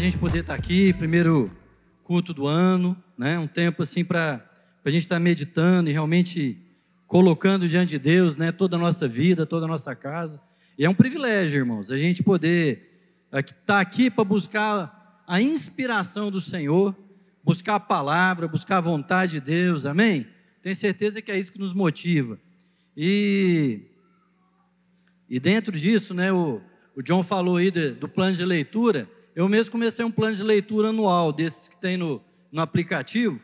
Gente poder estar aqui, primeiro culto do ano, né? Um tempo assim para a gente estar meditando e realmente colocando diante de Deus, né? Toda a nossa vida, toda a nossa casa. E é um privilégio, irmãos, a gente poder estar aqui para buscar a inspiração do Senhor, buscar a palavra, buscar a vontade de Deus, amém? Tenho certeza que é isso que nos motiva. E, e dentro disso, né, o, o John falou aí de, do plano de leitura. Eu mesmo comecei um plano de leitura anual, desses que tem no, no aplicativo.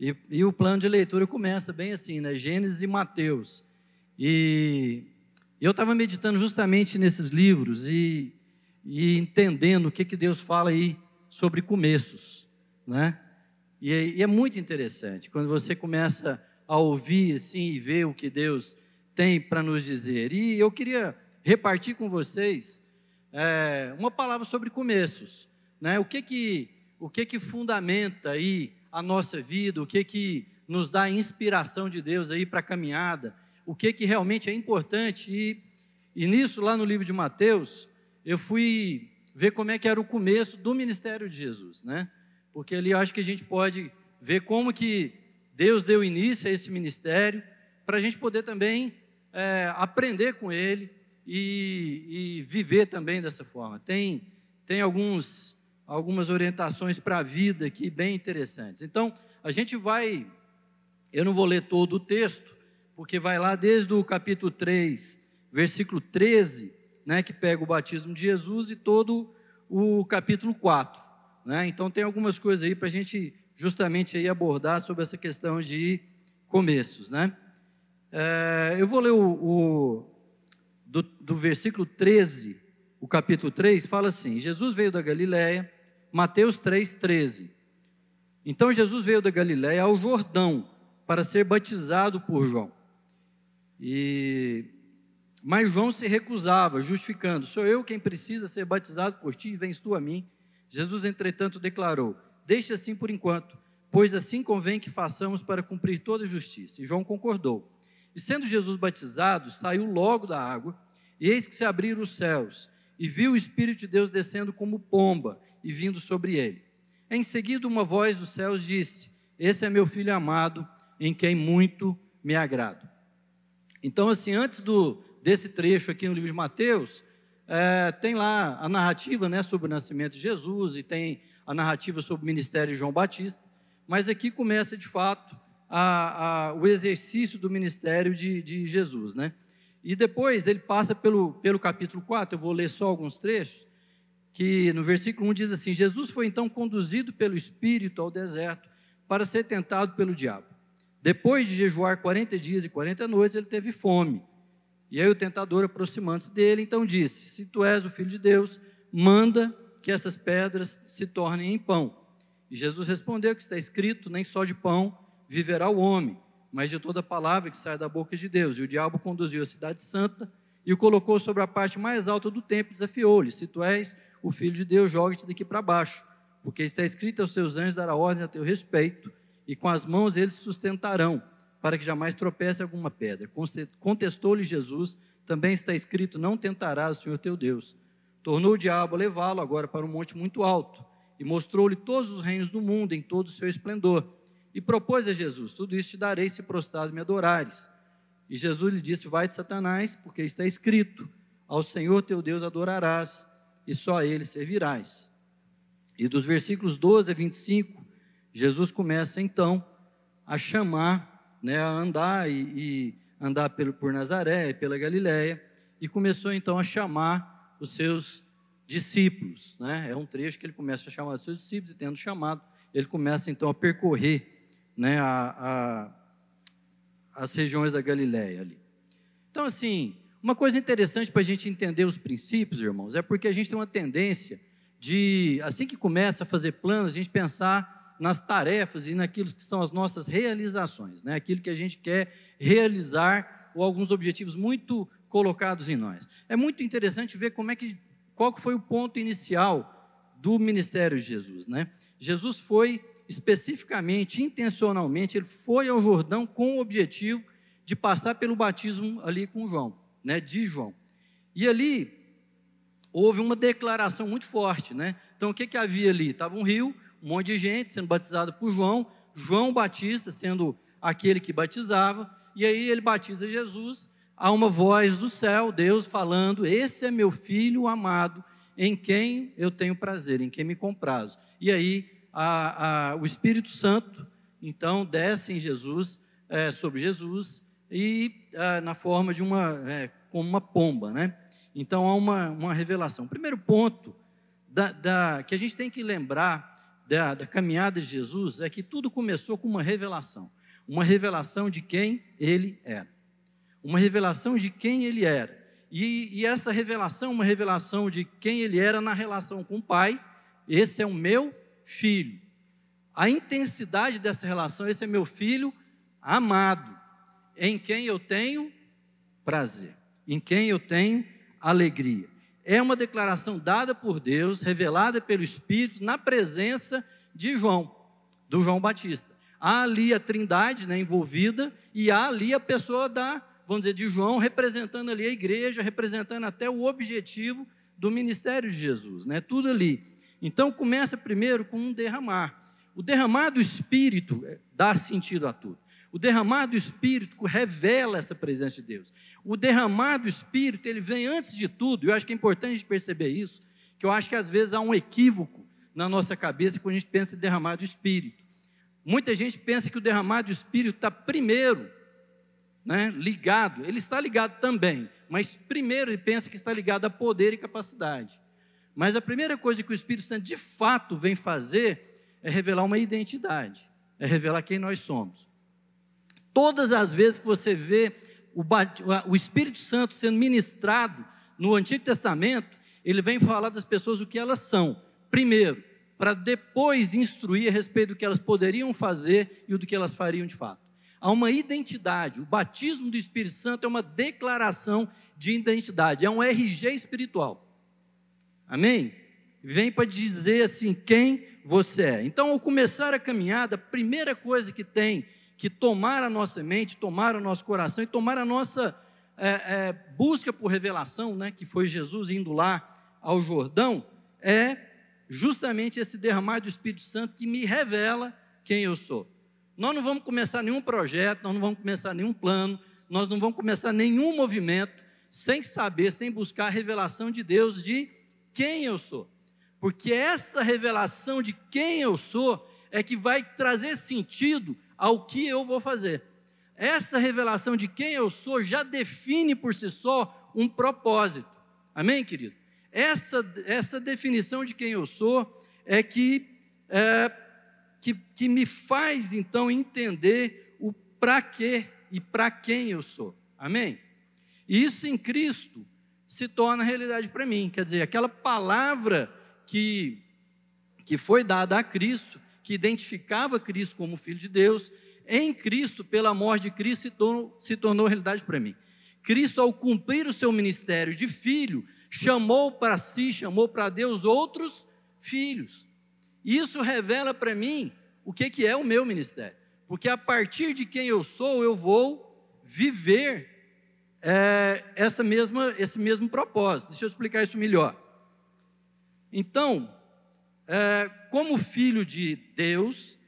E, e o plano de leitura começa bem assim, né? Gênesis e Mateus. E eu estava meditando justamente nesses livros e, e entendendo o que, que Deus fala aí sobre começos, né? E, e é muito interessante quando você começa a ouvir assim e ver o que Deus tem para nos dizer. E eu queria repartir com vocês é, uma palavra sobre começos, né? O que que o que que fundamenta aí a nossa vida, o que que nos dá inspiração de Deus aí para a caminhada, o que que realmente é importante e, e nisso lá no livro de Mateus eu fui ver como é que era o começo do ministério de Jesus, né? Porque ali eu acho que a gente pode ver como que Deus deu início a esse ministério para a gente poder também é, aprender com ele e, e viver também dessa forma. Tem, tem alguns, algumas orientações para a vida aqui bem interessantes. Então, a gente vai, eu não vou ler todo o texto, porque vai lá desde o capítulo 3, versículo 13, né, que pega o batismo de Jesus, e todo o capítulo 4. Né? Então, tem algumas coisas aí para a gente justamente aí abordar sobre essa questão de começos. Né? É, eu vou ler o, o, do, do versículo 13, o capítulo 3, fala assim: Jesus veio da Galiléia, Mateus 3, 13. Então Jesus veio da Galiléia ao Jordão para ser batizado por João. E mas João se recusava, justificando: Sou eu quem precisa ser batizado por ti e vens tu a mim. Jesus, entretanto, declarou: Deixe assim por enquanto, pois assim convém que façamos para cumprir toda a justiça. E João concordou. E sendo Jesus batizado, saiu logo da água, e eis que se abriram os céus, e viu o Espírito de Deus descendo como pomba e vindo sobre ele. Em seguida, uma voz dos céus disse: Esse é meu filho amado, em quem muito me agrado. Então, assim, antes do, desse trecho aqui no livro de Mateus, é, tem lá a narrativa né, sobre o nascimento de Jesus e tem a narrativa sobre o ministério de João Batista, mas aqui começa de fato a, a, o exercício do ministério de, de Jesus, né? E depois ele passa pelo, pelo capítulo 4, eu vou ler só alguns trechos, que no versículo 1 diz assim: Jesus foi então conduzido pelo Espírito ao deserto para ser tentado pelo diabo. Depois de jejuar 40 dias e 40 noites, ele teve fome. E aí o tentador, aproximando-se dele, então disse: Se tu és o filho de Deus, manda que essas pedras se tornem em pão. E Jesus respondeu que está escrito: Nem só de pão viverá o homem, mas de toda palavra que sai da boca de Deus. E o diabo conduziu a cidade santa e o colocou sobre a parte mais alta do templo, desafiou-lhe: Se tu és o filho de Deus, joga-te daqui para baixo, porque está escrito aos teus anjos dará ordem a teu respeito, e com as mãos eles sustentarão, para que jamais tropece alguma pedra. Contestou-lhe Jesus: Também está escrito: Não tentarás o Senhor teu Deus. Tornou o diabo a levá-lo agora para um monte muito alto, e mostrou-lhe todos os reinos do mundo em todo o seu esplendor e propôs a Jesus: Tudo isso te darei se prostrado me adorares. E Jesus lhe disse: Vai de Satanás, porque está escrito: Ao Senhor teu Deus adorarás, e só a ele servirás. E dos versículos 12 a 25, Jesus começa então a chamar, né, a andar e, e andar por, por Nazaré e pela Galiléia, e começou então a chamar os seus discípulos. Né? É um trecho que ele começa a chamar os seus discípulos, e tendo chamado, ele começa então a percorrer né, a, a, as regiões da Galiléia ali. Então, assim, uma coisa interessante para a gente entender os princípios, irmãos, é porque a gente tem uma tendência de, assim que começa a fazer planos, a gente pensar nas tarefas e naquilo que são as nossas realizações, né? aquilo que a gente quer realizar ou alguns objetivos muito colocados em nós. É muito interessante ver como é que, qual foi o ponto inicial do ministério de Jesus. Né? Jesus foi especificamente, intencionalmente, ele foi ao Jordão com o objetivo de passar pelo batismo ali com João, né, de João. E ali, houve uma declaração muito forte, né? Então o que, que havia ali? Estava um rio, um monte de gente sendo batizado por João, João Batista sendo aquele que batizava, e aí ele batiza Jesus, há uma voz do céu, Deus falando: Esse é meu filho amado, em quem eu tenho prazer, em quem me comprazo. E aí a, a, o Espírito Santo, então, desce em Jesus, é, sobre Jesus, e é, na forma de uma, é, como uma pomba, né? Então há uma, uma revelação. O primeiro ponto da, da, que a gente tem que lembrar da, da caminhada de Jesus é que tudo começou com uma revelação uma revelação de quem ele era. Uma revelação de quem ele era. E, e, essa revelação, uma revelação de quem ele era na relação com o Pai, esse é o meu filho. A intensidade dessa relação, esse é meu filho amado, em quem eu tenho prazer, em quem eu tenho alegria. É uma declaração dada por Deus, revelada pelo Espírito, na presença de João, do João Batista há ali a trindade né, envolvida e há ali a pessoa da, vamos dizer, de João, representando ali a igreja, representando até o objetivo do ministério de Jesus, né? Tudo ali. Então começa primeiro com um derramar. O derramar do Espírito é, dá sentido a tudo. O derramar do Espírito revela essa presença de Deus. O derramar do Espírito, ele vem antes de tudo, eu acho que é importante a gente perceber isso, que eu acho que às vezes há um equívoco na nossa cabeça quando a gente pensa em derramar do Espírito. Muita gente pensa que o derramado do Espírito está primeiro né, ligado, ele está ligado também, mas primeiro ele pensa que está ligado a poder e capacidade. Mas a primeira coisa que o Espírito Santo de fato vem fazer é revelar uma identidade, é revelar quem nós somos. Todas as vezes que você vê o, o Espírito Santo sendo ministrado no Antigo Testamento, ele vem falar das pessoas o que elas são. Primeiro, para depois instruir a respeito do que elas poderiam fazer e do que elas fariam de fato. Há uma identidade. O batismo do Espírito Santo é uma declaração de identidade, é um RG espiritual. Amém? Vem para dizer assim quem você é. Então, ao começar a caminhada, a primeira coisa que tem que tomar a nossa mente, tomar o nosso coração e tomar a nossa é, é, busca por revelação, né, que foi Jesus indo lá ao Jordão, é justamente esse derramar do Espírito Santo que me revela quem eu sou. Nós não vamos começar nenhum projeto, nós não vamos começar nenhum plano, nós não vamos começar nenhum movimento sem saber, sem buscar a revelação de Deus de quem eu sou. Porque essa revelação de quem eu sou é que vai trazer sentido ao que eu vou fazer. Essa revelação de quem eu sou já define por si só um propósito. Amém, querido? Essa, essa definição de quem eu sou é que, é, que, que me faz então entender o para quê e para quem eu sou. Amém? E isso em Cristo se torna realidade para mim. Quer dizer, aquela palavra que, que foi dada a Cristo, que identificava Cristo como Filho de Deus, em Cristo, pela morte de Cristo, se tornou, se tornou realidade para mim. Cristo, ao cumprir o seu ministério de filho, chamou para si, chamou para Deus outros filhos. Isso revela para mim o que, que é o meu ministério, porque a partir de quem eu sou, eu vou viver é, essa mesma, esse mesmo propósito. Deixa eu explicar isso melhor. Então, é, como filho de Deus,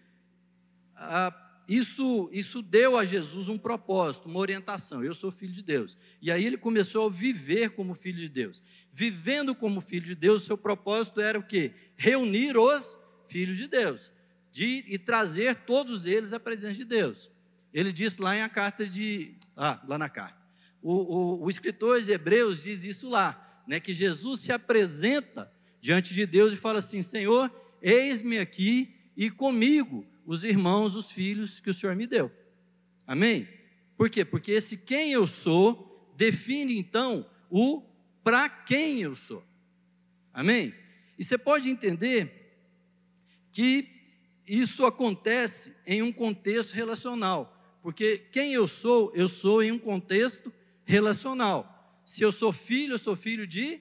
a, isso, isso deu a Jesus um propósito, uma orientação. Eu sou filho de Deus. E aí ele começou a viver como filho de Deus. Vivendo como filho de Deus, seu propósito era o quê? Reunir os filhos de Deus de, e trazer todos eles à presença de Deus. Ele disse lá em a carta de. Ah, lá na carta. O, o, o escritor de Hebreus diz isso lá, né, que Jesus se apresenta diante de Deus e fala assim: Senhor, eis-me aqui e comigo os irmãos, os filhos que o Senhor me deu. Amém? Por quê? Porque esse quem eu sou define então o para quem eu sou. Amém? E você pode entender que isso acontece em um contexto relacional, porque quem eu sou, eu sou em um contexto relacional. Se eu sou filho, eu sou filho de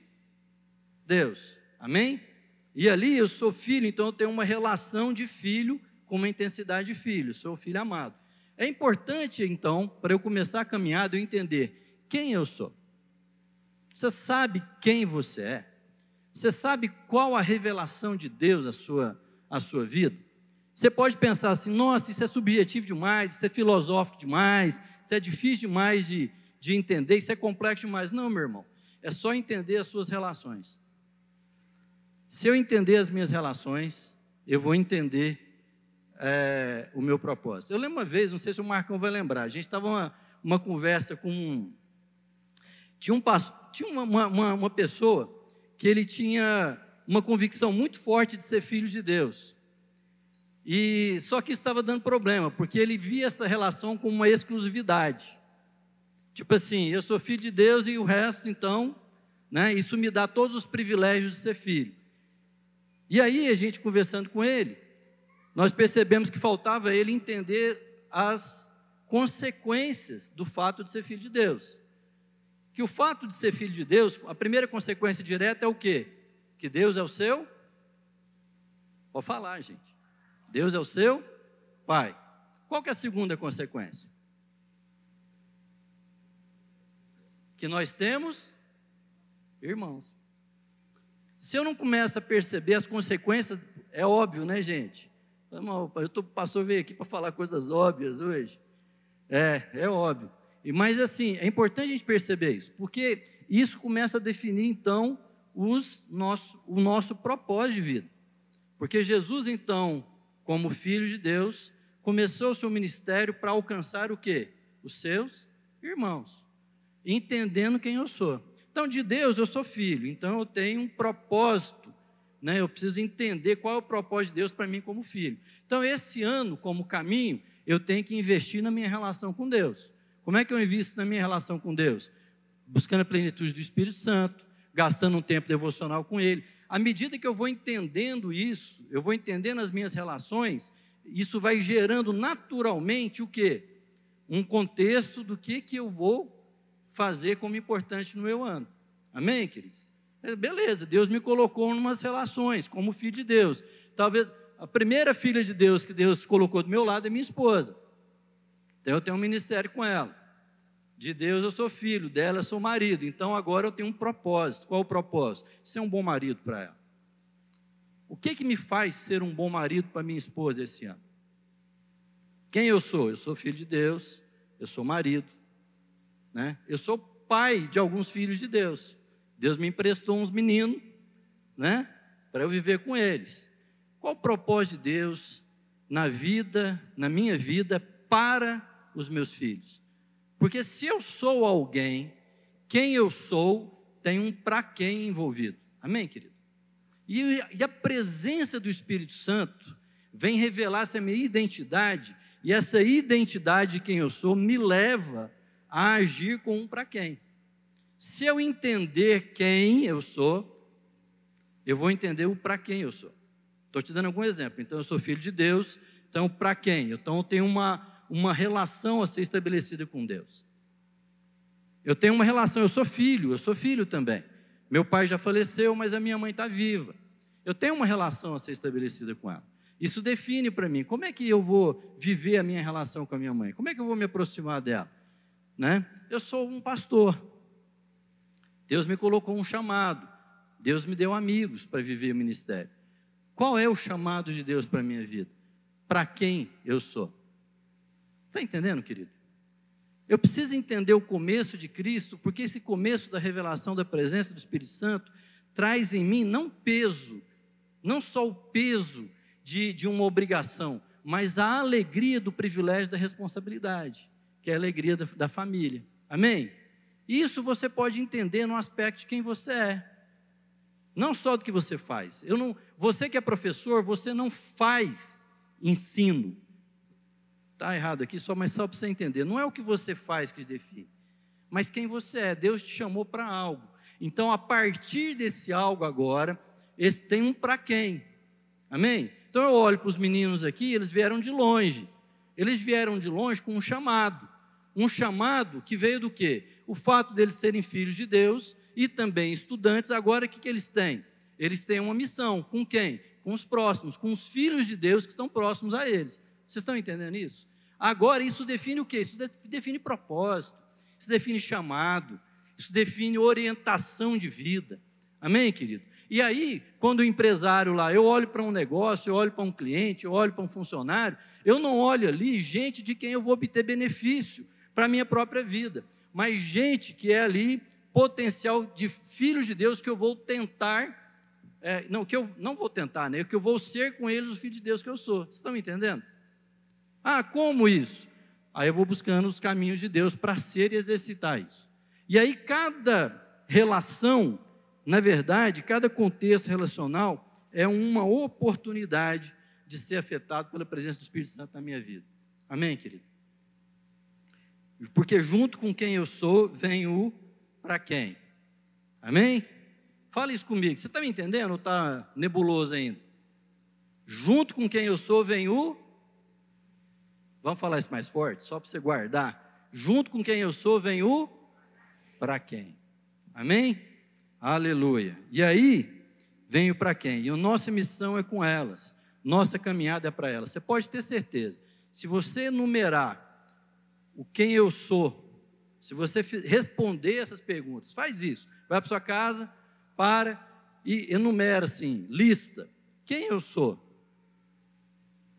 Deus. Amém? E ali eu sou filho, então eu tenho uma relação de filho com uma intensidade de filho, sou filho amado. É importante, então, para eu começar a caminhada, eu entender quem eu sou. Você sabe quem você é? Você sabe qual a revelação de Deus à sua, à sua vida? Você pode pensar assim, nossa, isso é subjetivo demais, isso é filosófico demais, isso é difícil demais de, de entender, isso é complexo demais. Não, meu irmão, é só entender as suas relações. Se eu entender as minhas relações, eu vou entender é, o meu propósito. Eu lembro uma vez, não sei se o Marcão vai lembrar, a gente estava uma, uma conversa com. Tinha, um, tinha uma, uma, uma pessoa que ele tinha uma convicção muito forte de ser filho de Deus. E só que estava dando problema, porque ele via essa relação como uma exclusividade. Tipo assim, eu sou filho de Deus e o resto, então, né, isso me dá todos os privilégios de ser filho. E aí, a gente conversando com ele, nós percebemos que faltava ele entender as consequências do fato de ser filho de Deus. Que o fato de ser filho de Deus, a primeira consequência direta é o quê? Que Deus é o seu? Pode falar, gente. Deus é o seu pai. Qual que é a segunda consequência? Que nós temos irmãos. Se eu não começo a perceber as consequências, é óbvio, né, gente? Eu o pastor veio aqui para falar coisas óbvias hoje. É, é óbvio. Mas assim, é importante a gente perceber isso, porque isso começa a definir então os nosso, o nosso propósito de vida. Porque Jesus, então, como filho de Deus, começou o seu ministério para alcançar o quê? Os seus irmãos, entendendo quem eu sou. Então, de Deus eu sou filho, então eu tenho um propósito, né? eu preciso entender qual é o propósito de Deus para mim como filho. Então, esse ano, como caminho, eu tenho que investir na minha relação com Deus. Como é que eu invisto na minha relação com Deus? Buscando a plenitude do Espírito Santo, gastando um tempo devocional com Ele. À medida que eu vou entendendo isso, eu vou entendendo as minhas relações, isso vai gerando naturalmente o quê? Um contexto do que, que eu vou fazer como importante no meu ano. Amém, queridos? É, beleza, Deus me colocou em umas relações como filho de Deus. Talvez a primeira filha de Deus que Deus colocou do meu lado é minha esposa. Então eu tenho um ministério com ela. De Deus eu sou filho, dela eu sou marido. Então agora eu tenho um propósito. Qual o propósito? Ser um bom marido para ela. O que que me faz ser um bom marido para minha esposa esse ano? Quem eu sou? Eu sou filho de Deus, eu sou marido, né? Eu sou pai de alguns filhos de Deus. Deus me emprestou uns meninos, né? Para eu viver com eles. Qual o propósito de Deus na vida, na minha vida, para os meus filhos. Porque se eu sou alguém, quem eu sou tem um para quem envolvido. Amém, querido? E, e a presença do Espírito Santo vem revelar essa minha identidade, e essa identidade de quem eu sou me leva a agir com um para quem. Se eu entender quem eu sou, eu vou entender o para quem eu sou. Estou te dando algum exemplo. Então, eu sou filho de Deus, então, para quem? Então, eu tenho uma, uma relação a ser estabelecida com Deus. Eu tenho uma relação, eu sou filho, eu sou filho também. Meu pai já faleceu, mas a minha mãe está viva. Eu tenho uma relação a ser estabelecida com ela. Isso define para mim como é que eu vou viver a minha relação com a minha mãe, como é que eu vou me aproximar dela. Né? Eu sou um pastor. Deus me colocou um chamado. Deus me deu amigos para viver o ministério. Qual é o chamado de Deus para a minha vida? Para quem eu sou? Está entendendo, querido? Eu preciso entender o começo de Cristo, porque esse começo da revelação da presença do Espírito Santo traz em mim não peso, não só o peso de, de uma obrigação, mas a alegria do privilégio da responsabilidade, que é a alegria da, da família. Amém? Isso você pode entender no aspecto de quem você é. Não só do que você faz. Eu não, você que é professor, você não faz ensino. Está errado aqui, só, mas só para você entender. Não é o que você faz que define, mas quem você é. Deus te chamou para algo. Então, a partir desse algo agora, esse tem um para quem. Amém? Então eu olho para os meninos aqui, eles vieram de longe. Eles vieram de longe com um chamado. Um chamado que veio do quê? O fato deles serem filhos de Deus e também estudantes. Agora, o que, que eles têm? Eles têm uma missão. Com quem? Com os próximos, com os filhos de Deus que estão próximos a eles. Vocês estão entendendo isso? Agora, isso define o quê? Isso define propósito, isso define chamado, isso define orientação de vida. Amém, querido? E aí, quando o empresário lá, eu olho para um negócio, eu olho para um cliente, eu olho para um funcionário, eu não olho ali gente de quem eu vou obter benefício para a minha própria vida, mas gente que é ali potencial de filhos de Deus que eu vou tentar, é, não, que eu não vou tentar, né? Que eu vou ser com eles o filho de Deus que eu sou. Vocês estão me entendendo? Ah, como isso? Aí eu vou buscando os caminhos de Deus para ser e exercitar isso. E aí cada relação, na verdade, cada contexto relacional é uma oportunidade de ser afetado pela presença do Espírito Santo na minha vida. Amém, querido? Porque junto com quem eu sou, vem o para quem? Amém? Fala isso comigo. Você está me entendendo ou está nebuloso ainda? Junto com quem eu sou, vem o. Vamos falar isso mais forte, só para você guardar. Junto com quem eu sou, vem o. Para quem? Amém? Aleluia. E aí, venho para quem? E a nossa missão é com elas. Nossa caminhada é para elas. Você pode ter certeza. Se você numerar o quem eu sou se você responder essas perguntas, faz isso. Vai para sua casa, para e enumera assim, lista. Quem eu sou?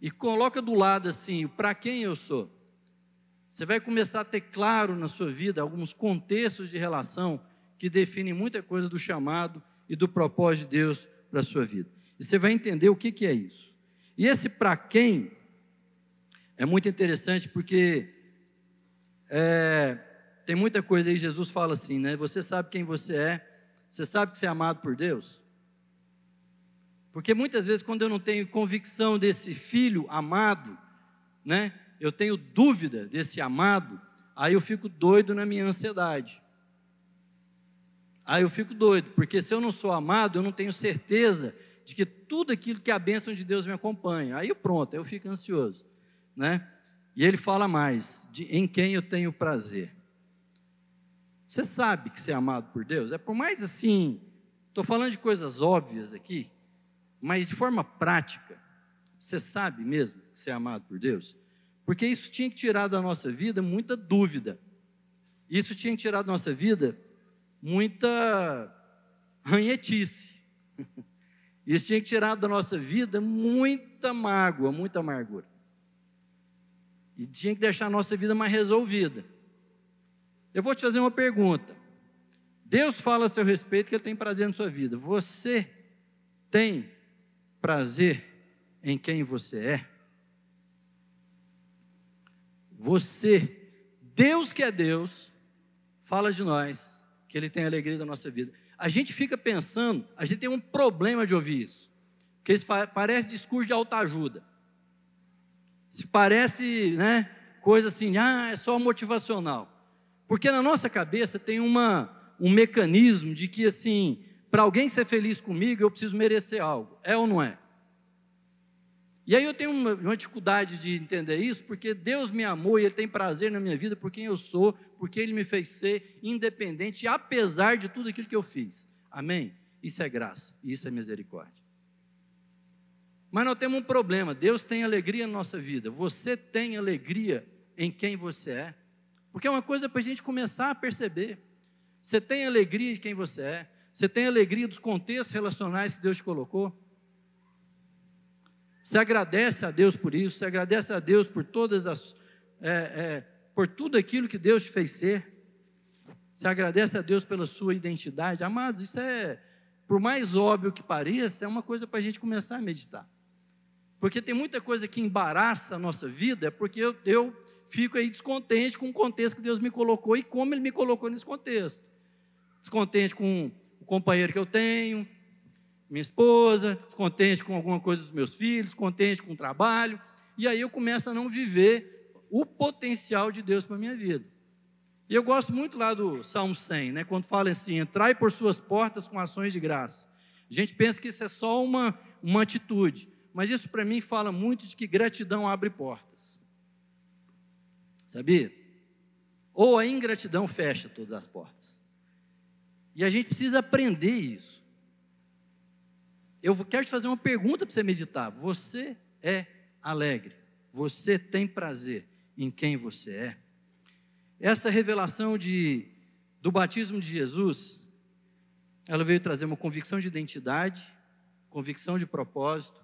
E coloca do lado assim, para quem eu sou. Você vai começar a ter claro na sua vida alguns contextos de relação que definem muita coisa do chamado e do propósito de Deus para a sua vida. E você vai entender o que, que é isso. E esse para quem é muito interessante porque é, tem muita coisa aí, Jesus fala assim, né? Você sabe quem você é, você sabe que você é amado por Deus. Porque muitas vezes, quando eu não tenho convicção desse filho amado, né? Eu tenho dúvida desse amado, aí eu fico doido na minha ansiedade. Aí eu fico doido, porque se eu não sou amado, eu não tenho certeza de que tudo aquilo que a bênção de Deus me acompanha. Aí pronto, eu fico ansioso, né? E ele fala mais, de em quem eu tenho prazer. Você sabe que você é amado por Deus? É por mais assim, estou falando de coisas óbvias aqui, mas de forma prática, você sabe mesmo que você é amado por Deus? Porque isso tinha que tirar da nossa vida muita dúvida. Isso tinha que tirar da nossa vida muita ranhetice. Isso tinha que tirar da nossa vida muita mágoa, muita amargura. E tinha que deixar a nossa vida mais resolvida. Eu vou te fazer uma pergunta. Deus fala a seu respeito que Ele tem prazer na sua vida. Você tem prazer em quem você é? Você, Deus que é Deus, fala de nós que Ele tem alegria da nossa vida. A gente fica pensando, a gente tem um problema de ouvir isso, porque isso parece discurso de autoajuda. Se parece, né, coisa assim, ah, é só motivacional. Porque na nossa cabeça tem uma, um mecanismo de que, assim, para alguém ser feliz comigo, eu preciso merecer algo. É ou não é? E aí eu tenho uma, uma, dificuldade de entender isso, porque Deus me amou e Ele tem prazer na minha vida por quem eu sou, porque Ele me fez ser independente, apesar de tudo aquilo que eu fiz. Amém? Isso é graça, isso é misericórdia. Mas nós temos um problema: Deus tem alegria na nossa vida. Você tem alegria em quem você é? Porque é uma coisa para a gente começar a perceber. Você tem alegria de quem você é, você tem alegria dos contextos relacionais que Deus te colocou. Você agradece a Deus por isso, você agradece a Deus por todas as, é, é, por tudo aquilo que Deus te fez ser. Você agradece a Deus pela sua identidade. Amados, isso é, por mais óbvio que pareça, é uma coisa para a gente começar a meditar. Porque tem muita coisa que embaraça a nossa vida, porque eu, eu fico aí descontente com o contexto que Deus me colocou e como Ele me colocou nesse contexto. Descontente com o companheiro que eu tenho, minha esposa, descontente com alguma coisa dos meus filhos, descontente com o trabalho, e aí eu começo a não viver o potencial de Deus para a minha vida. E eu gosto muito lá do Salmo 100, né, quando fala assim: entrai por suas portas com ações de graça. A gente pensa que isso é só uma, uma atitude, mas isso para mim fala muito de que gratidão abre portas. Sabia? Ou a ingratidão fecha todas as portas. E a gente precisa aprender isso. Eu quero te fazer uma pergunta para você meditar. Você é alegre? Você tem prazer em quem você é? Essa revelação de, do batismo de Jesus, ela veio trazer uma convicção de identidade, convicção de propósito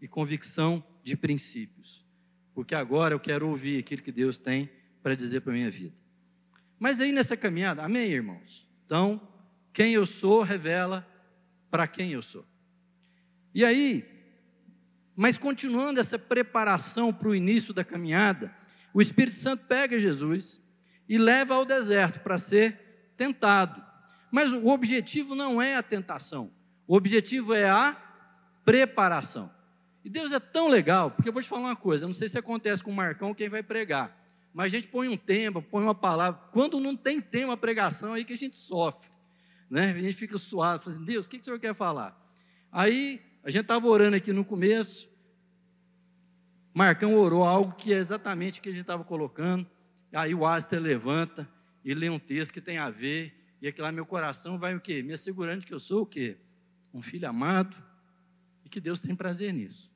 e convicção de princípios. Porque agora eu quero ouvir aquilo que Deus tem para dizer para a minha vida. Mas aí nessa caminhada, amém, irmãos? Então, quem eu sou revela para quem eu sou. E aí, mas continuando essa preparação para o início da caminhada, o Espírito Santo pega Jesus e leva ao deserto para ser tentado. Mas o objetivo não é a tentação, o objetivo é a preparação. E Deus é tão legal, porque eu vou te falar uma coisa, eu não sei se acontece com o Marcão, quem vai pregar, mas a gente põe um tema, põe uma palavra, quando não tem tema pregação, aí que a gente sofre, né? a gente fica suado, fala assim, Deus, o que, que o Senhor quer falar? Aí, a gente estava orando aqui no começo, Marcão orou algo que é exatamente o que a gente estava colocando, aí o Aster levanta e lê um texto que tem a ver, e aquilo lá meu coração vai o quê? Me assegurando que eu sou o quê? Um filho amado e que Deus tem prazer nisso.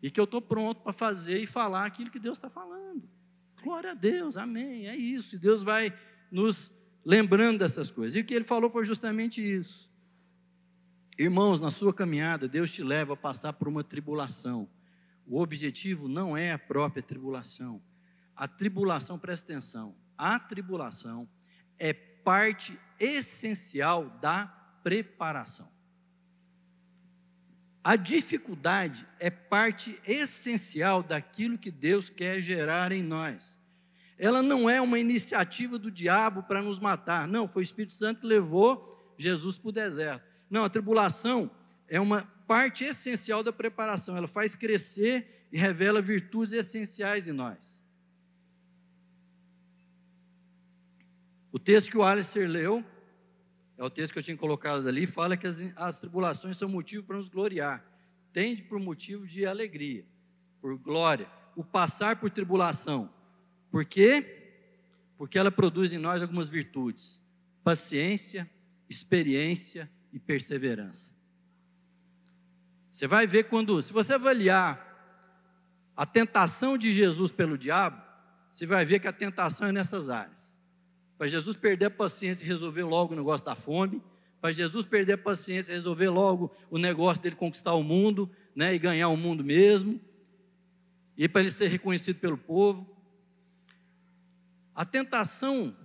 E que eu estou pronto para fazer e falar aquilo que Deus está falando. Glória a Deus, amém. É isso. E Deus vai nos lembrando dessas coisas. E o que ele falou foi justamente isso. Irmãos, na sua caminhada, Deus te leva a passar por uma tribulação. O objetivo não é a própria tribulação. A tribulação, presta atenção, a tribulação é parte essencial da preparação. A dificuldade é parte essencial daquilo que Deus quer gerar em nós. Ela não é uma iniciativa do diabo para nos matar. Não, foi o Espírito Santo que levou Jesus para o deserto. Não, a tribulação é uma parte essencial da preparação. Ela faz crescer e revela virtudes essenciais em nós. O texto que o Alistair leu, é o texto que eu tinha colocado ali, fala que as, as tribulações são motivo para nos gloriar. Tende por motivo de alegria, por glória. O passar por tribulação. Por quê? Porque ela produz em nós algumas virtudes: paciência, experiência e perseverança. Você vai ver quando, se você avaliar a tentação de Jesus pelo diabo, você vai ver que a tentação é nessas áreas para Jesus perder a paciência e resolver logo o negócio da fome, para Jesus perder a paciência e resolver logo o negócio dele conquistar o mundo, né, e ganhar o mundo mesmo, e para ele ser reconhecido pelo povo. A tentação,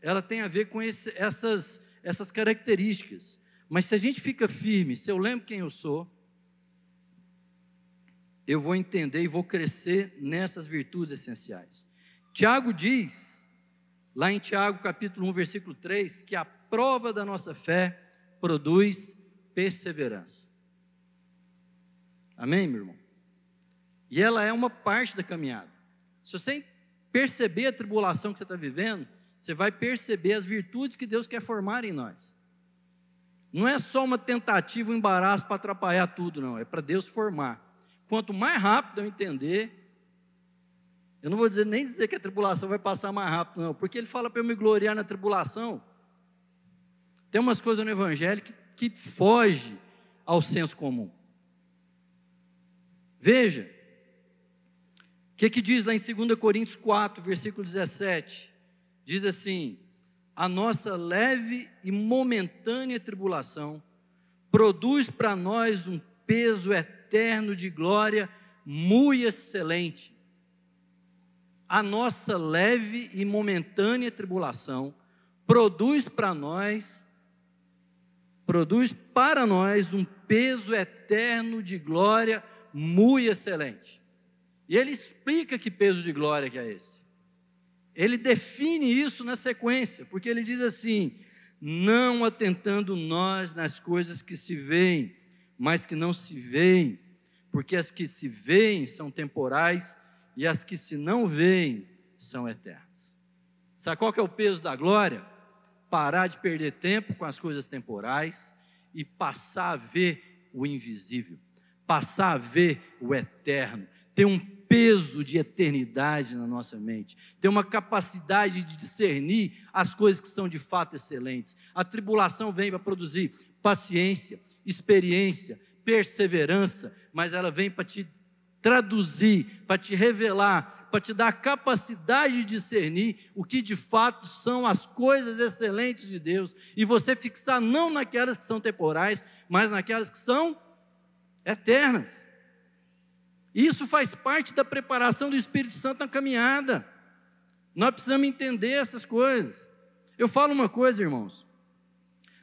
ela tem a ver com esse, essas, essas características. Mas se a gente fica firme, se eu lembro quem eu sou, eu vou entender e vou crescer nessas virtudes essenciais. Tiago diz lá em Tiago capítulo 1, versículo 3, que a prova da nossa fé produz perseverança. Amém, meu irmão? E ela é uma parte da caminhada. Se você perceber a tribulação que você está vivendo, você vai perceber as virtudes que Deus quer formar em nós. Não é só uma tentativa, um embaraço para atrapalhar tudo, não. É para Deus formar. Quanto mais rápido eu entender, eu não vou dizer, nem dizer que a tribulação vai passar mais rápido, não, porque ele fala para eu me gloriar na tribulação. Tem umas coisas no Evangelho que, que foge ao senso comum. Veja, o que, que diz lá em 2 Coríntios 4, versículo 17? Diz assim: A nossa leve e momentânea tribulação produz para nós um peso eterno de glória muito excelente a nossa leve e momentânea tribulação produz para nós, produz para nós um peso eterno de glória muito excelente. E ele explica que peso de glória que é esse. Ele define isso na sequência, porque ele diz assim: não atentando nós nas coisas que se veem, mas que não se veem, porque as que se veem são temporais e as que se não veem são eternas. Sabe qual que é o peso da glória? Parar de perder tempo com as coisas temporais e passar a ver o invisível, passar a ver o eterno, ter um peso de eternidade na nossa mente, ter uma capacidade de discernir as coisas que são de fato excelentes. A tribulação vem para produzir paciência, experiência, perseverança, mas ela vem para te traduzir, para te revelar, para te dar a capacidade de discernir o que de fato são as coisas excelentes de Deus e você fixar não naquelas que são temporais, mas naquelas que são eternas. Isso faz parte da preparação do Espírito Santo na caminhada. Nós precisamos entender essas coisas. Eu falo uma coisa, irmãos.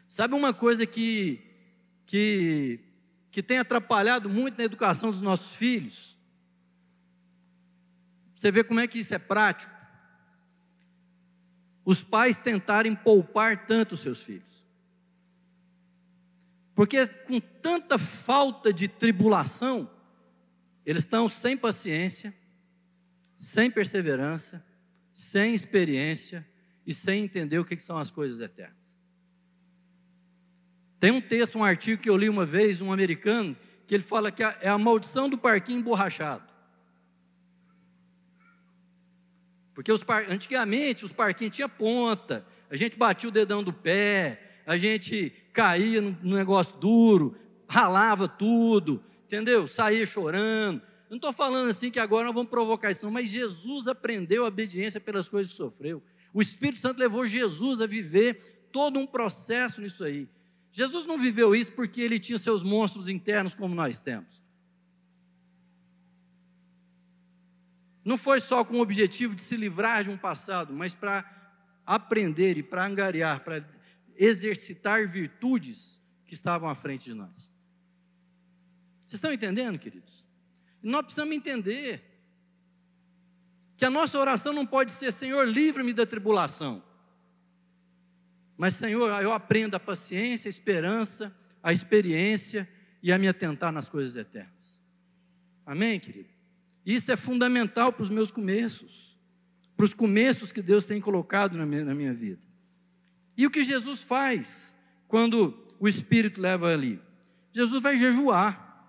Sabe uma coisa que, que, que tem atrapalhado muito na educação dos nossos filhos? Você vê como é que isso é prático? Os pais tentarem poupar tanto os seus filhos. Porque com tanta falta de tribulação, eles estão sem paciência, sem perseverança, sem experiência e sem entender o que são as coisas eternas. Tem um texto, um artigo que eu li uma vez, um americano, que ele fala que é a maldição do parquinho emborrachado. Porque os par... antigamente os parquinhos tinham ponta, a gente batia o dedão do pé, a gente caía no negócio duro, ralava tudo, entendeu? Saía chorando. Não estou falando assim que agora nós vamos provocar isso, não, mas Jesus aprendeu a obediência pelas coisas que sofreu. O Espírito Santo levou Jesus a viver todo um processo nisso aí. Jesus não viveu isso porque ele tinha seus monstros internos como nós temos. Não foi só com o objetivo de se livrar de um passado, mas para aprender e para angariar, para exercitar virtudes que estavam à frente de nós. Vocês estão entendendo, queridos? Nós precisamos entender que a nossa oração não pode ser: Senhor, livre-me da tribulação. Mas, Senhor, eu aprendo a paciência, a esperança, a experiência e a me atentar nas coisas eternas. Amém, querido? Isso é fundamental para os meus começos, para os começos que Deus tem colocado na minha, na minha vida. E o que Jesus faz quando o Espírito leva ali? Jesus vai jejuar.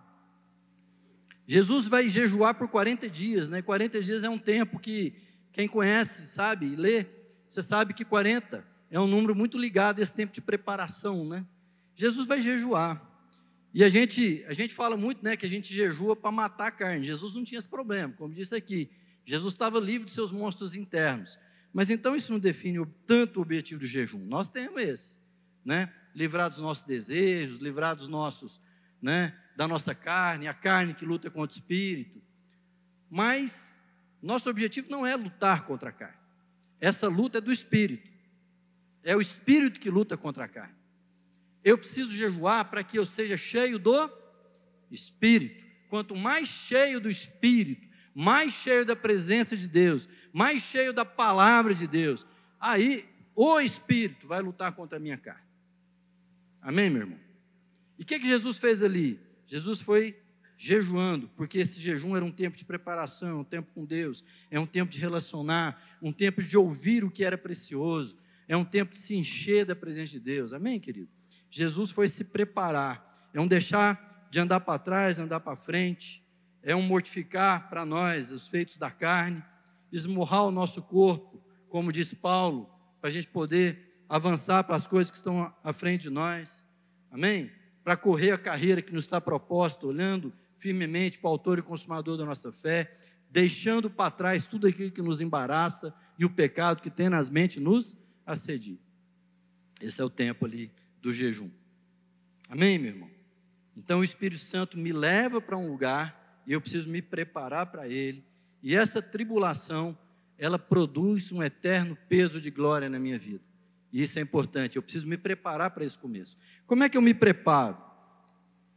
Jesus vai jejuar por 40 dias, né? 40 dias é um tempo que quem conhece, sabe, lê, você sabe que 40 é um número muito ligado a esse tempo de preparação, né? Jesus vai jejuar. E a gente, a gente fala muito, né, que a gente jejua para matar a carne. Jesus não tinha esse problema, como disse aqui. Jesus estava livre de seus monstros internos. Mas então isso não define tanto o objetivo do jejum. Nós temos esse, né? Livrar dos nossos desejos, livrar dos nossos, né, da nossa carne, a carne que luta contra o espírito. Mas nosso objetivo não é lutar contra a carne. Essa luta é do espírito. É o espírito que luta contra a carne. Eu preciso jejuar para que eu seja cheio do espírito. Quanto mais cheio do espírito, mais cheio da presença de Deus, mais cheio da palavra de Deus, aí o espírito vai lutar contra a minha carne. Amém, meu irmão? E o que, que Jesus fez ali? Jesus foi jejuando, porque esse jejum era um tempo de preparação, um tempo com Deus, é um tempo de relacionar, um tempo de ouvir o que era precioso, é um tempo de se encher da presença de Deus. Amém, querido? Jesus foi se preparar, é um deixar de andar para trás, andar para frente, é um mortificar para nós os feitos da carne, esmurrar o nosso corpo, como diz Paulo, para a gente poder avançar para as coisas que estão à frente de nós. Amém? para correr a carreira que nos está proposta, olhando firmemente para o autor e consumador da nossa fé, deixando para trás tudo aquilo que nos embaraça e o pecado que tenazmente nos assedia. Esse é o tempo ali do jejum. Amém, meu irmão? Então o Espírito Santo me leva para um lugar e eu preciso me preparar para ele. E essa tribulação, ela produz um eterno peso de glória na minha vida. E isso é importante, eu preciso me preparar para esse começo. Como é que eu me preparo?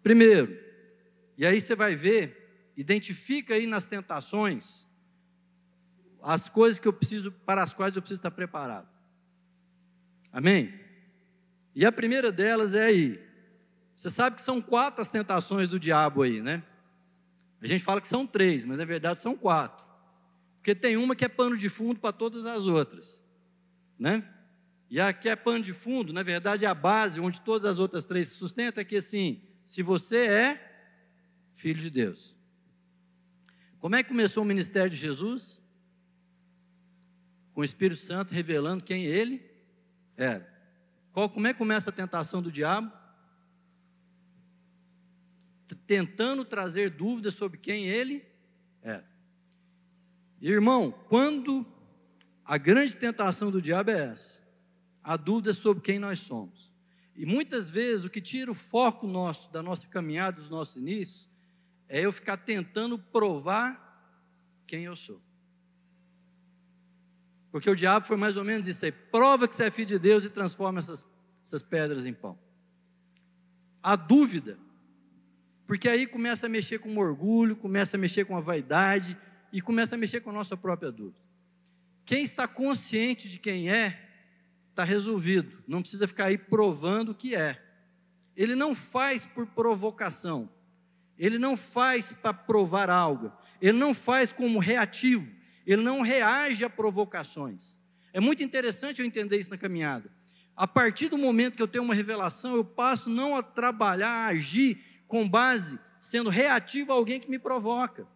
Primeiro, e aí você vai ver, identifica aí nas tentações as coisas que eu preciso, para as quais eu preciso estar preparado. Amém? E a primeira delas é aí. Você sabe que são quatro as tentações do diabo aí, né? A gente fala que são três, mas na verdade são quatro. Porque tem uma que é pano de fundo para todas as outras, né? E aqui é pano de fundo, na verdade é a base onde todas as outras três se sustentam, é que assim, se você é filho de Deus. Como é que começou o ministério de Jesus? Com o Espírito Santo revelando quem ele era. Qual, como é que começa a tentação do diabo? Tentando trazer dúvidas sobre quem ele É. Irmão, quando a grande tentação do diabo é essa, a dúvida sobre quem nós somos. E muitas vezes o que tira o foco nosso da nossa caminhada, dos nossos inícios, é eu ficar tentando provar quem eu sou. Porque o diabo foi mais ou menos isso aí: prova que você é filho de Deus e transforma essas, essas pedras em pão. A dúvida, porque aí começa a mexer com o orgulho, começa a mexer com a vaidade e começa a mexer com a nossa própria dúvida. Quem está consciente de quem é, está resolvido, não precisa ficar aí provando o que é. Ele não faz por provocação, ele não faz para provar algo, ele não faz como reativo, ele não reage a provocações. É muito interessante eu entender isso na caminhada. A partir do momento que eu tenho uma revelação, eu passo não a trabalhar, a agir com base, sendo reativo a alguém que me provoca.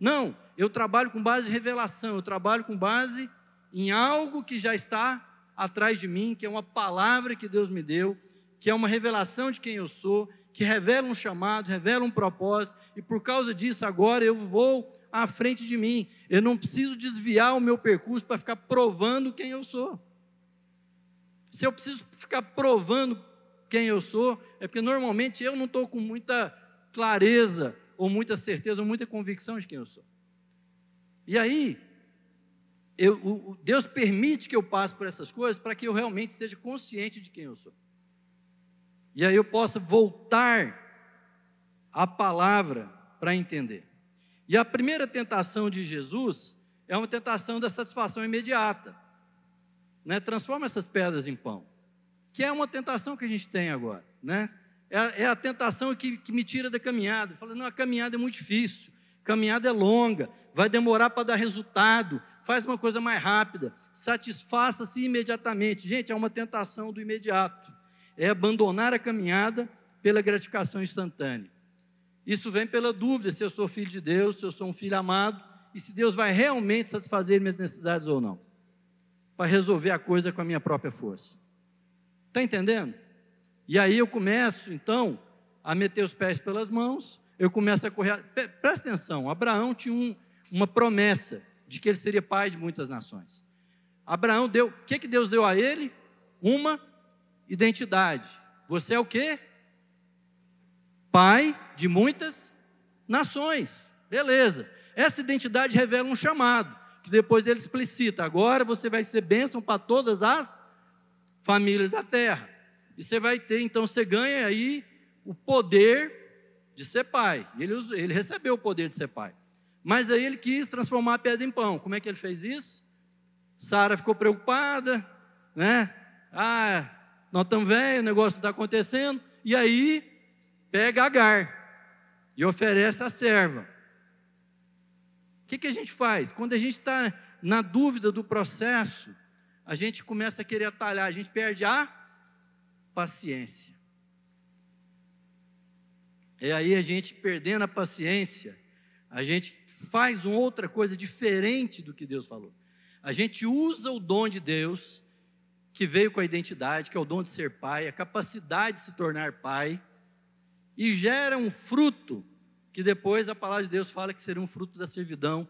Não, eu trabalho com base em revelação, eu trabalho com base em algo que já está atrás de mim, que é uma palavra que Deus me deu, que é uma revelação de quem eu sou, que revela um chamado, revela um propósito, e por causa disso agora eu vou à frente de mim. Eu não preciso desviar o meu percurso para ficar provando quem eu sou. Se eu preciso ficar provando quem eu sou, é porque normalmente eu não estou com muita clareza, ou muita certeza, ou muita convicção de quem eu sou. E aí, eu, o, Deus permite que eu passe por essas coisas para que eu realmente esteja consciente de quem eu sou. E aí eu possa voltar à palavra para entender. E a primeira tentação de Jesus é uma tentação da satisfação imediata. Né? Transforma essas pedras em pão. Que é uma tentação que a gente tem agora. Né? É, é a tentação que, que, me tira da caminhada. Fala, não, a caminhada é muito difícil. A caminhada é longa, vai demorar para dar resultado. Faz uma coisa mais rápida. Satisfaça-se imediatamente. Gente, é uma tentação do imediato. É abandonar a caminhada pela gratificação instantânea. Isso vem pela dúvida se eu sou filho de Deus, se eu sou um filho amado e se Deus vai realmente satisfazer minhas necessidades ou não, para resolver a coisa com a minha própria força. Está entendendo? E aí eu começo, então, a meter os pés pelas mãos, eu começo a correr. Presta atenção: Abraão tinha um, uma promessa de que ele seria pai de muitas nações. Abraão deu, o que, que Deus deu a ele? Uma identidade. Você é o quê? Pai de muitas nações. Beleza. Essa identidade revela um chamado, que depois ele explicita: agora você vai ser bênção para todas as famílias da terra. E você vai ter, então você ganha aí o poder de ser pai. Ele, ele recebeu o poder de ser pai. Mas aí ele quis transformar a pedra em pão. Como é que ele fez isso? Sara ficou preocupada, né? Ah, nós estamos velhos, o negócio não está acontecendo. E aí pega Agar e oferece a serva. O que, que a gente faz? Quando a gente está na dúvida do processo, a gente começa a querer atalhar, a gente perde a paciência. E aí a gente perdendo a paciência, a gente faz outra coisa diferente do que Deus falou. A gente usa o dom de Deus, que veio com a identidade, que é o dom de ser pai, a capacidade de se tornar pai, e gera um fruto que depois a palavra de Deus fala que seria um fruto da servidão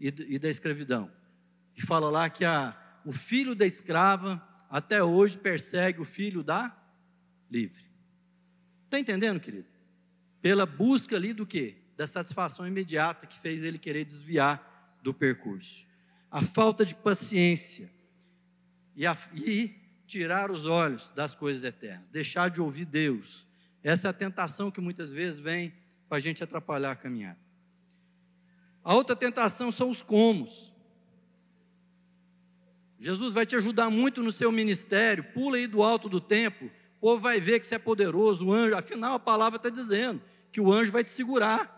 e, da escravidão. E fala lá que a, o filho da escrava até hoje persegue o filho da livre. Está entendendo, querido? Pela busca ali do que? Da satisfação imediata que fez ele querer desviar do percurso. A falta de paciência e, a, e tirar os olhos das coisas eternas, deixar de ouvir Deus, essa é a tentação que muitas vezes vem para a gente atrapalhar a caminhada. A outra tentação são os comos. Jesus vai te ajudar muito no seu ministério, pula aí do alto do templo, o povo vai ver que você é poderoso, o anjo, afinal a palavra está dizendo que o anjo vai te segurar.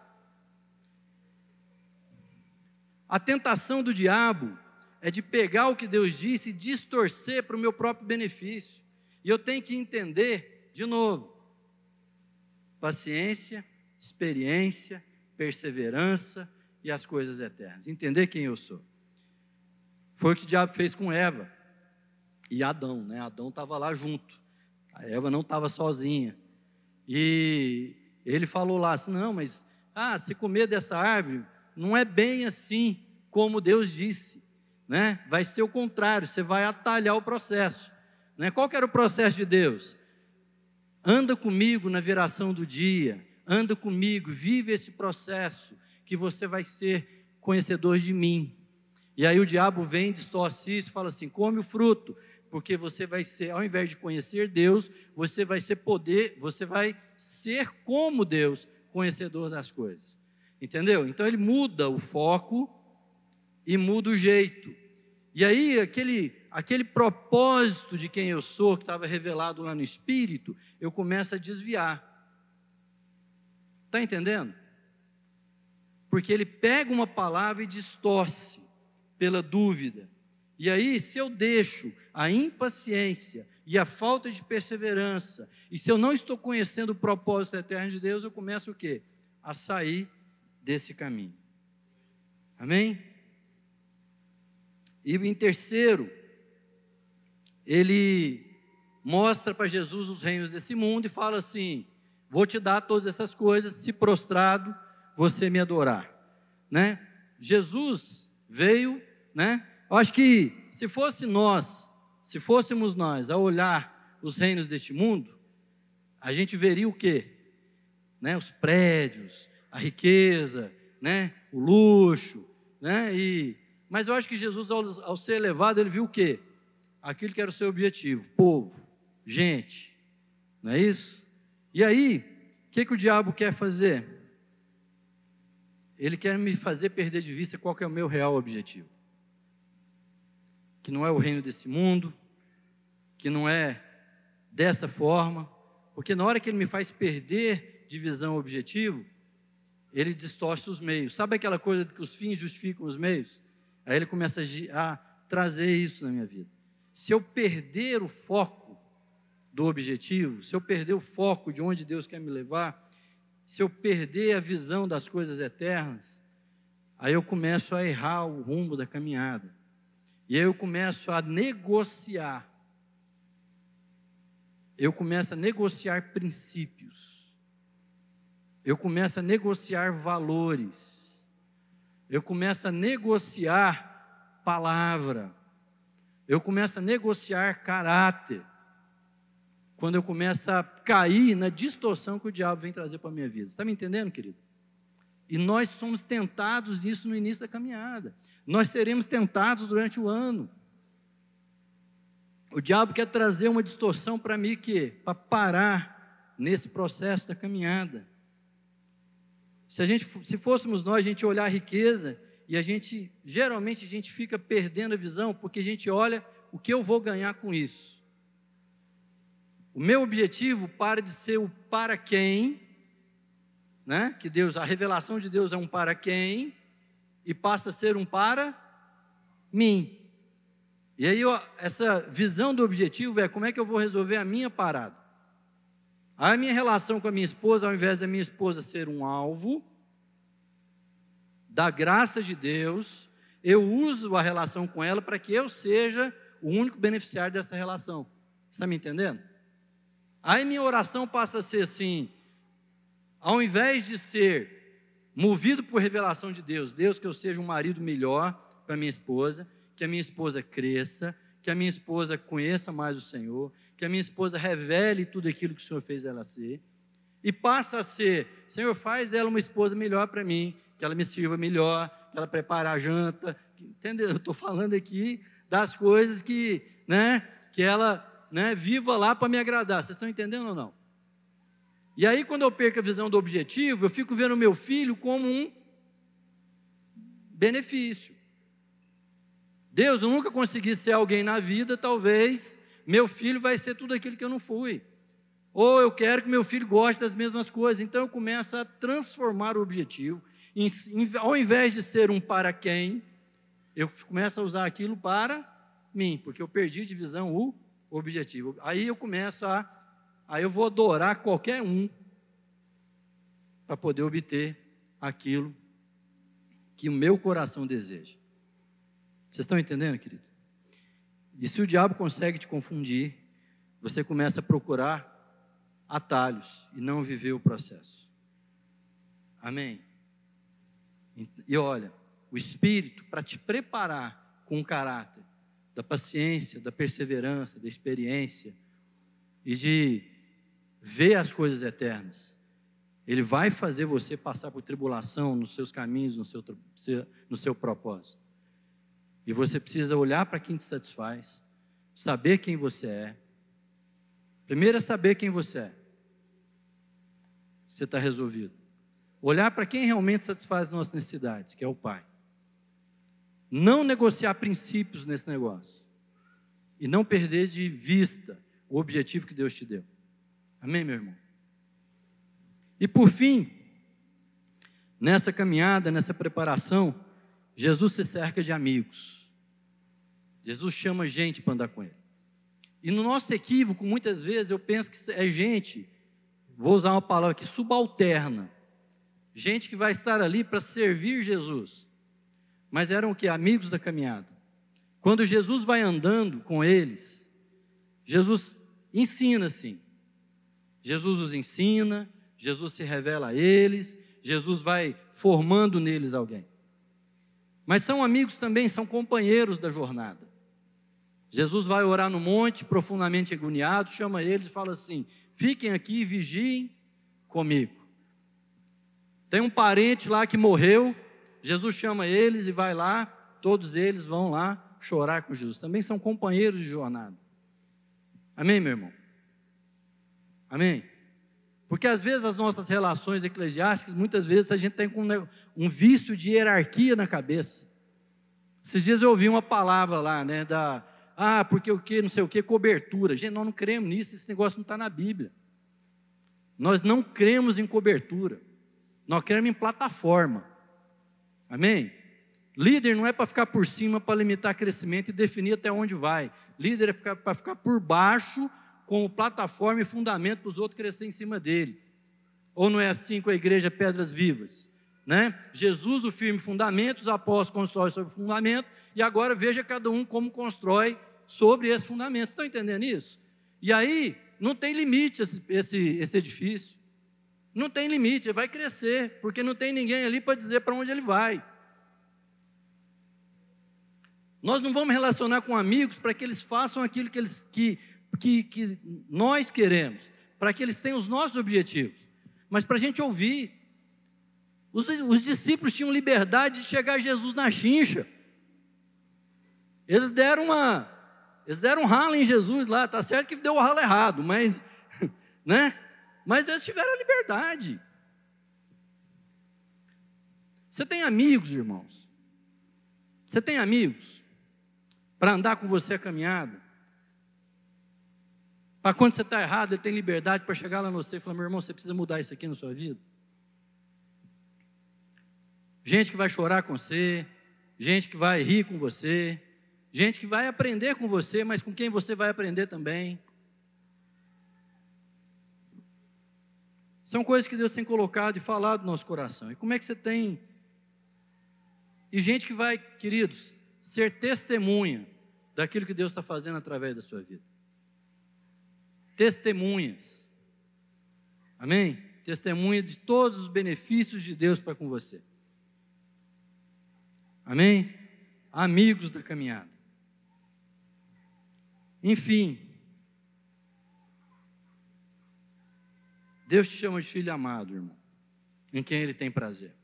A tentação do diabo é de pegar o que Deus disse e distorcer para o meu próprio benefício. E eu tenho que entender, de novo, paciência, experiência, perseverança e as coisas eternas. Entender quem eu sou. Foi o que o diabo fez com Eva e Adão, né? Adão estava lá junto. A Eva não estava sozinha. E ele falou lá assim: não, mas ah, se comer dessa árvore, não é bem assim como Deus disse, né? Vai ser o contrário, você vai atalhar o processo, né? Qual que era o processo de Deus? Anda comigo na viração do dia, anda comigo, vive esse processo que você vai ser conhecedor de mim. E aí o diabo vem, distorce isso, fala assim: come o fruto, porque você vai ser, ao invés de conhecer Deus, você vai ser poder, você vai ser como Deus, conhecedor das coisas. Entendeu? Então ele muda o foco e muda o jeito. E aí aquele aquele propósito de quem eu sou, que estava revelado lá no espírito, eu começo a desviar. Está entendendo? Porque ele pega uma palavra e distorce pela dúvida. E aí, se eu deixo a impaciência e a falta de perseverança, e se eu não estou conhecendo o propósito eterno de Deus, eu começo o quê? A sair desse caminho. Amém? E em terceiro, ele mostra para Jesus os reinos desse mundo e fala assim: Vou te dar todas essas coisas, se prostrado você me adorar, né? Jesus veio, né? Eu acho que se fosse nós, se fôssemos nós a olhar os reinos deste mundo, a gente veria o quê? Né? Os prédios, a riqueza, né? O luxo, né? E mas eu acho que Jesus ao, ao ser elevado, ele viu o quê? aquilo que era o seu objetivo: povo, gente, não é isso? E aí, o que, que o diabo quer fazer? Ele quer me fazer perder de vista qual é o meu real objetivo. Que não é o reino desse mundo, que não é dessa forma, porque na hora que ele me faz perder de visão objetivo, ele distorce os meios. Sabe aquela coisa que os fins justificam os meios? Aí ele começa a trazer isso na minha vida se eu perder o foco do objetivo, se eu perder o foco de onde Deus quer me levar, se eu perder a visão das coisas eternas, aí eu começo a errar o rumo da caminhada. E aí eu começo a negociar. Eu começo a negociar princípios. Eu começo a negociar valores. Eu começo a negociar palavra eu começo a negociar caráter. Quando eu começo a cair na distorção que o diabo vem trazer para a minha vida. Está me entendendo, querido? E nós somos tentados nisso no início da caminhada. Nós seremos tentados durante o ano. O diabo quer trazer uma distorção para mim que para parar nesse processo da caminhada. Se a gente, se fôssemos nós, a gente olhar a riqueza e a gente, geralmente, a gente fica perdendo a visão porque a gente olha o que eu vou ganhar com isso. O meu objetivo para de ser o para quem, né? Que Deus, a revelação de Deus é um para quem e passa a ser um para mim. E aí essa visão do objetivo é como é que eu vou resolver a minha parada. A minha relação com a minha esposa, ao invés da minha esposa ser um alvo, da graça de Deus, eu uso a relação com ela para que eu seja o único beneficiário dessa relação. Está me entendendo? Aí minha oração passa a ser assim: ao invés de ser movido por revelação de Deus, Deus, que eu seja um marido melhor para minha esposa, que a minha esposa cresça, que a minha esposa conheça mais o Senhor, que a minha esposa revele tudo aquilo que o Senhor fez ela ser, e passa a ser: Senhor, faz dela uma esposa melhor para mim, que ela me sirva melhor, que ela prepare a janta, entendeu? Eu estou falando aqui das coisas que, né, que ela né, viva lá para me agradar. Vocês estão entendendo ou não? E aí, quando eu perco a visão do objetivo, eu fico vendo o meu filho como um benefício. Deus, eu nunca consegui ser alguém na vida, talvez meu filho vai ser tudo aquilo que eu não fui. Ou eu quero que meu filho goste das mesmas coisas. Então eu começo a transformar o objetivo ao invés de ser um para quem, eu começo a usar aquilo para mim, porque eu perdi de visão o objetivo. Aí eu começo a, aí eu vou adorar qualquer um para poder obter aquilo que o meu coração deseja. Vocês estão entendendo, querido? E se o diabo consegue te confundir, você começa a procurar atalhos e não viver o processo. Amém? E olha, o Espírito para te preparar com o caráter da paciência, da perseverança, da experiência e de ver as coisas eternas. Ele vai fazer você passar por tribulação nos seus caminhos, no seu, no seu propósito. E você precisa olhar para quem te satisfaz, saber quem você é. Primeiro é saber quem você é. Você está resolvido. Olhar para quem realmente satisfaz as nossas necessidades, que é o Pai. Não negociar princípios nesse negócio. E não perder de vista o objetivo que Deus te deu. Amém, meu irmão? E por fim, nessa caminhada, nessa preparação, Jesus se cerca de amigos. Jesus chama gente para andar com ele. E no nosso equívoco, muitas vezes eu penso que é gente, vou usar uma palavra aqui, subalterna. Gente que vai estar ali para servir Jesus. Mas eram o que? Amigos da caminhada. Quando Jesus vai andando com eles, Jesus ensina assim. Jesus os ensina, Jesus se revela a eles, Jesus vai formando neles alguém. Mas são amigos também, são companheiros da jornada. Jesus vai orar no monte, profundamente agoniado, chama eles e fala assim: fiquem aqui e vigiem comigo. Tem um parente lá que morreu, Jesus chama eles e vai lá, todos eles vão lá chorar com Jesus. Também são companheiros de jornada. Amém, meu irmão? Amém? Porque às vezes as nossas relações eclesiásticas, muitas vezes a gente tem um vício de hierarquia na cabeça. Esses dias eu ouvi uma palavra lá, né, da, ah, porque o que, não sei o que, cobertura. Gente, nós não cremos nisso, esse negócio não está na Bíblia. Nós não cremos em cobertura, nós cremos em plataforma. Amém? Líder não é para ficar por cima, para limitar crescimento e definir até onde vai. Líder é para ficar por baixo como plataforma e fundamento para os outros crescer em cima dele. Ou não é assim com a igreja Pedras Vivas? Né? Jesus, o firme fundamento, os apóstolos constroem sobre o fundamento, e agora veja cada um como constrói sobre esse fundamento. Estão entendendo isso? E aí, não tem limite esse, esse, esse edifício. Não tem limite, ele vai crescer, porque não tem ninguém ali para dizer para onde ele vai. Nós não vamos relacionar com amigos para que eles façam aquilo que, eles, que que, que nós queremos, para que eles tenham os nossos objetivos, mas para a gente ouvir. Os, os discípulos tinham liberdade de chegar a Jesus na chincha. Eles deram uma, eles deram um ralo em Jesus lá, tá certo que deu o ralo errado, mas, né? Mas eles tiveram a liberdade. Você tem amigos, irmãos? Você tem amigos para andar com você a caminhada? Para quando você está errado, ele tem liberdade para chegar lá no você e falar: meu irmão, você precisa mudar isso aqui na sua vida. Gente que vai chorar com você, gente que vai rir com você, gente que vai aprender com você, mas com quem você vai aprender também. São coisas que Deus tem colocado e falado no nosso coração. E como é que você tem. E gente que vai, queridos, ser testemunha daquilo que Deus está fazendo através da sua vida testemunhas. Amém? Testemunha de todos os benefícios de Deus para com você. Amém? Amigos da caminhada. Enfim, Deus te chama de filho amado, irmão, em quem Ele tem prazer.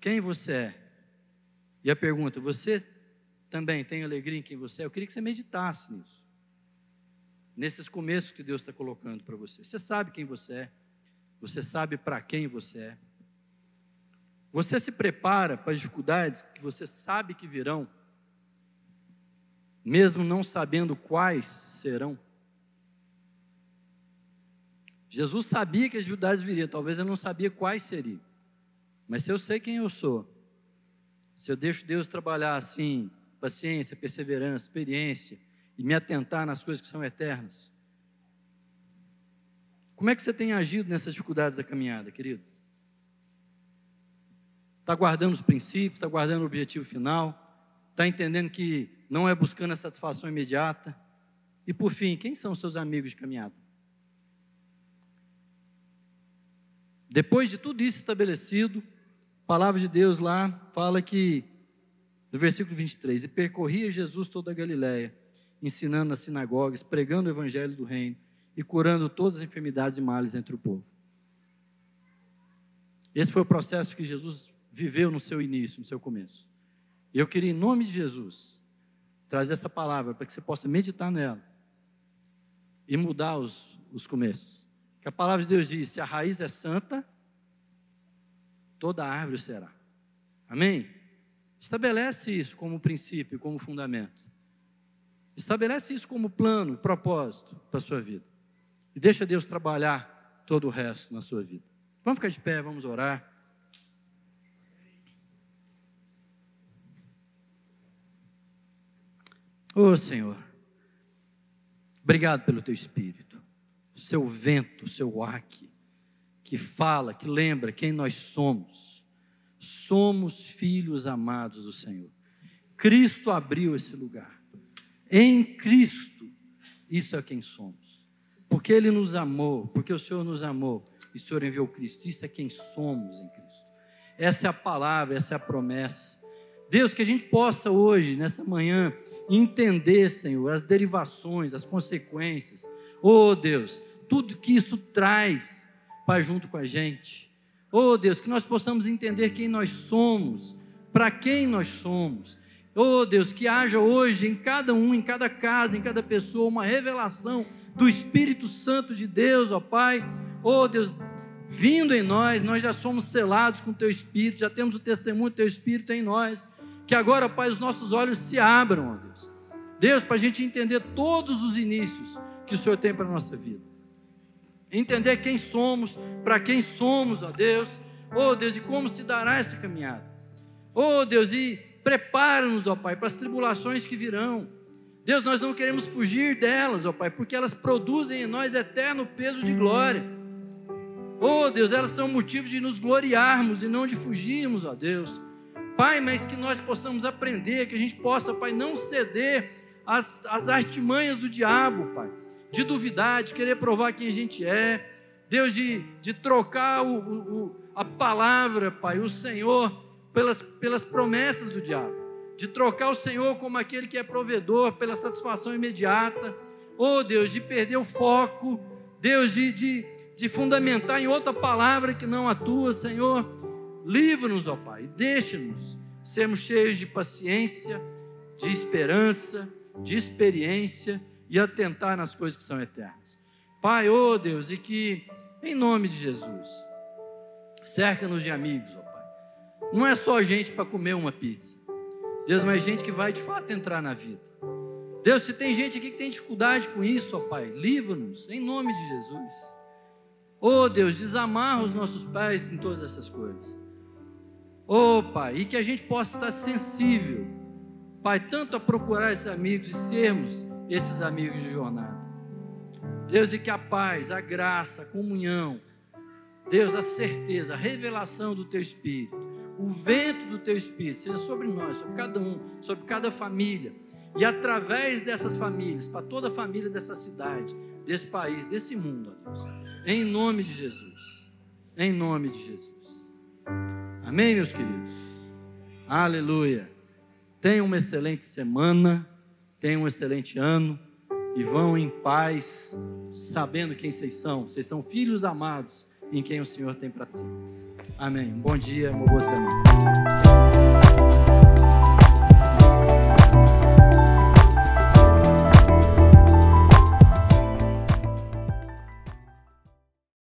Quem você é? E a pergunta, você também tem alegria em quem você é? Eu queria que você meditasse nisso nesses começos que Deus está colocando para você. Você sabe quem você é, você sabe para quem você é. Você se prepara para as dificuldades que você sabe que virão, mesmo não sabendo quais serão. Jesus sabia que as dificuldades viriam, talvez eu não sabia quais seriam. Mas se eu sei quem eu sou, se eu deixo Deus trabalhar assim, paciência, perseverança, experiência, e me atentar nas coisas que são eternas. Como é que você tem agido nessas dificuldades da caminhada, querido? Está guardando os princípios, está guardando o objetivo final, está entendendo que não é buscando a satisfação imediata. E por fim, quem são seus amigos de caminhada? Depois de tudo isso estabelecido, palavra de Deus lá fala que, no versículo 23, e percorria Jesus toda a Galiléia, ensinando nas sinagogas, pregando o evangelho do reino e curando todas as enfermidades e males entre o povo. Esse foi o processo que Jesus viveu no seu início, no seu começo. E eu queria, em nome de Jesus, trazer essa palavra para que você possa meditar nela e mudar os, os começos. Que a palavra de Deus diz: se a raiz é santa, toda árvore será. Amém? Estabelece isso como princípio, como fundamento. Estabelece isso como plano, propósito para a sua vida. E deixa Deus trabalhar todo o resto na sua vida. Vamos ficar de pé, vamos orar. Oh, Senhor, obrigado pelo teu espírito, seu vento, seu ar que fala, que lembra quem nós somos. Somos filhos amados do Senhor. Cristo abriu esse lugar. Em Cristo, isso é quem somos. Porque Ele nos amou, porque o Senhor nos amou e o Senhor enviou Cristo. Isso é quem somos em Cristo. Essa é a palavra, essa é a promessa. Deus, que a gente possa hoje, nessa manhã, entender, Senhor, as derivações, as consequências. Oh Deus, tudo que isso traz para junto com a gente. Oh Deus, que nós possamos entender quem nós somos, para quem nós somos. Oh Deus, que haja hoje em cada um, em cada casa, em cada pessoa, uma revelação do Espírito Santo de Deus, ó Pai. Oh Deus, vindo em nós, nós já somos selados com o Teu Espírito, já temos o testemunho do Teu Espírito em nós. Que agora, Pai, os nossos olhos se abram, ó Deus. Deus, para a gente entender todos os inícios que o Senhor tem para a nossa vida. Entender quem somos, para quem somos, ó Deus. Oh Deus, e como se dará essa caminhada. Oh Deus, e prepara-nos, ó Pai, para as tribulações que virão. Deus, nós não queremos fugir delas, ó Pai, porque elas produzem em nós eterno peso de glória. Oh Deus, elas são motivos de nos gloriarmos e não de fugirmos, ó Deus. Pai, mas que nós possamos aprender, que a gente possa, Pai, não ceder às, às artimanhas do diabo, Pai, de duvidar, de querer provar quem a gente é, Deus, de, de trocar o, o, a palavra, Pai, o Senhor, pelas, pelas promessas do diabo, de trocar o Senhor como aquele que é provedor pela satisfação imediata, oh Deus, de perder o foco, Deus, de, de, de fundamentar em outra palavra que não a tua, Senhor. Livra-nos, ó Pai, deixa-nos sermos cheios de paciência, de esperança, de experiência e atentar nas coisas que são eternas. Pai, ó Deus, e que, em nome de Jesus, cerca-nos de amigos, ó Pai. Não é só gente para comer uma pizza. Deus, mas gente que vai de fato entrar na vida. Deus, se tem gente aqui que tem dificuldade com isso, ó Pai, livra-nos, em nome de Jesus. Oh Deus, desamarra os nossos pés em todas essas coisas. Oh, Pai, e que a gente possa estar sensível, Pai, tanto a procurar esses amigos e sermos esses amigos de jornada. Deus, e que a paz, a graça, a comunhão, Deus, a certeza, a revelação do Teu Espírito, o vento do Teu Espírito, seja sobre nós, sobre cada um, sobre cada família, e através dessas famílias, para toda a família dessa cidade, desse país, desse mundo, ó Deus, em nome de Jesus, em nome de Jesus. Amém, meus queridos? Aleluia. Tenham uma excelente semana, tenham um excelente ano e vão em paz, sabendo quem vocês são. Vocês são filhos amados em quem o Senhor tem para si. Amém. Bom dia, uma boa semana.